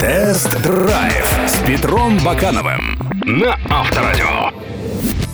Тест-драйв с Петром Бакановым на Авторадио.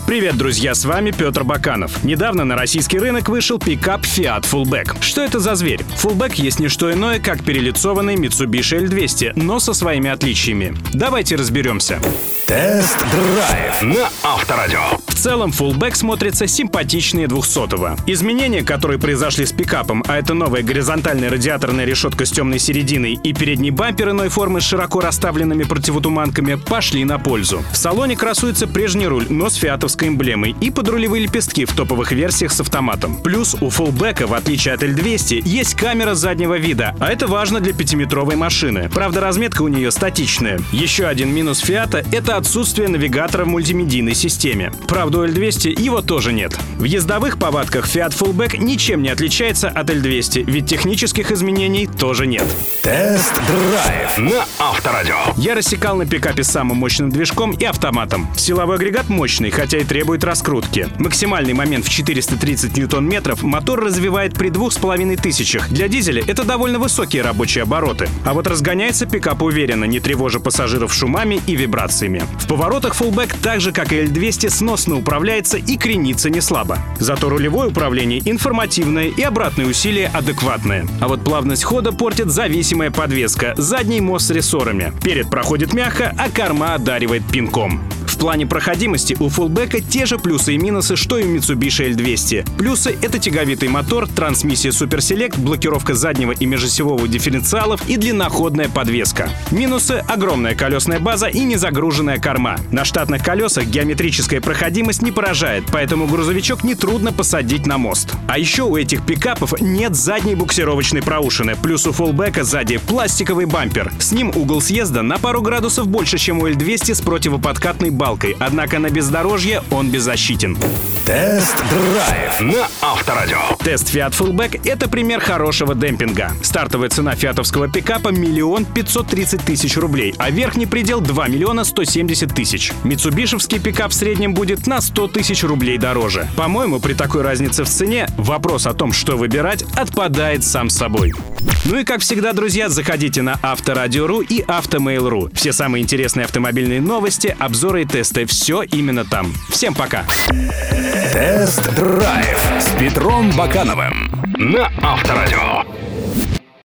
Привет, друзья, с вами Петр Баканов. Недавно на российский рынок вышел пикап Fiat Fullback. Что это за зверь? Fullback есть не что иное, как перелицованный Mitsubishi L200, но со своими отличиями. Давайте разберемся. Тест-драйв на Авторадио. В целом, Fullback смотрится симпатичнее 200-го. Изменения, которые произошли с пикапом, а это новая горизонтальная радиаторная решетка с темной серединой и передний бампер иной формы с широко расставленными противотуманками, пошли на пользу. В салоне красуется прежний руль, но с фиатовской эмблемой и подрулевые лепестки в топовых версиях с автоматом. Плюс у Fullback, в отличие от L200, есть камера заднего вида, а это важно для пятиметровой машины. Правда, разметка у нее статичная. Еще один минус Фиата — это отсутствие навигатора в мультимедийной системе. Правда, у L200 его тоже нет. В ездовых повадках Fiat Fullback ничем не отличается от L200, ведь технических изменений тоже нет. Тест-драйв на Авторадио. Я рассекал на пикапе самым мощным движком и автоматом. Силовой агрегат мощный, хотя и требует раскрутки. Максимальный момент в 430 ньютон-метров мотор развивает при 2500. Для дизеля это довольно высокие рабочие обороты. А вот разгоняется пикап уверенно, не тревожа пассажиров шумами и вибрациями. В поворотах Fullback так же, как и L200, сносно управляется и кренится не слабо. Зато рулевое управление информативное и обратные усилия адекватные. А вот плавность хода портит зависимая подвеска, задний мост с рессорами. Перед проходит мягко, а корма одаривает пинком. В плане проходимости у фулбека те же плюсы и минусы, что и у Mitsubishi L200. Плюсы — это тяговитый мотор, трансмиссия Super Select, блокировка заднего и межосевого дифференциалов и длинноходная подвеска. Минусы — огромная колесная база и незагруженная корма. На штатных колесах геометрическая проходимость не поражает, поэтому грузовичок нетрудно посадить на мост. А еще у этих пикапов нет задней буксировочной проушины, плюс у фулбека сзади пластиковый бампер. С ним угол съезда на пару градусов больше, чем у L200 с противоподкатной балкой, однако на бездорожье он беззащитен. Тест-драйв на Авторадио. Тест Fiat Fullback — это пример хорошего демпинга. Стартовая цена фиатовского пикапа — миллион пятьсот тридцать тысяч рублей, а верхний предел — 2 миллиона 170 тысяч. Митсубишевский пикап в среднем будет на 100 тысяч рублей дороже. По-моему, при такой разнице в цене вопрос о том, что выбирать, отпадает сам собой. Ну и как всегда, друзья, заходите на Авторадио.ру и Автомейл.ру. Все самые интересные автомобильные новости, обзоры и тесты. Все именно там. Всем пока! Тест-драйв с Петром Бакановым на Авторадио.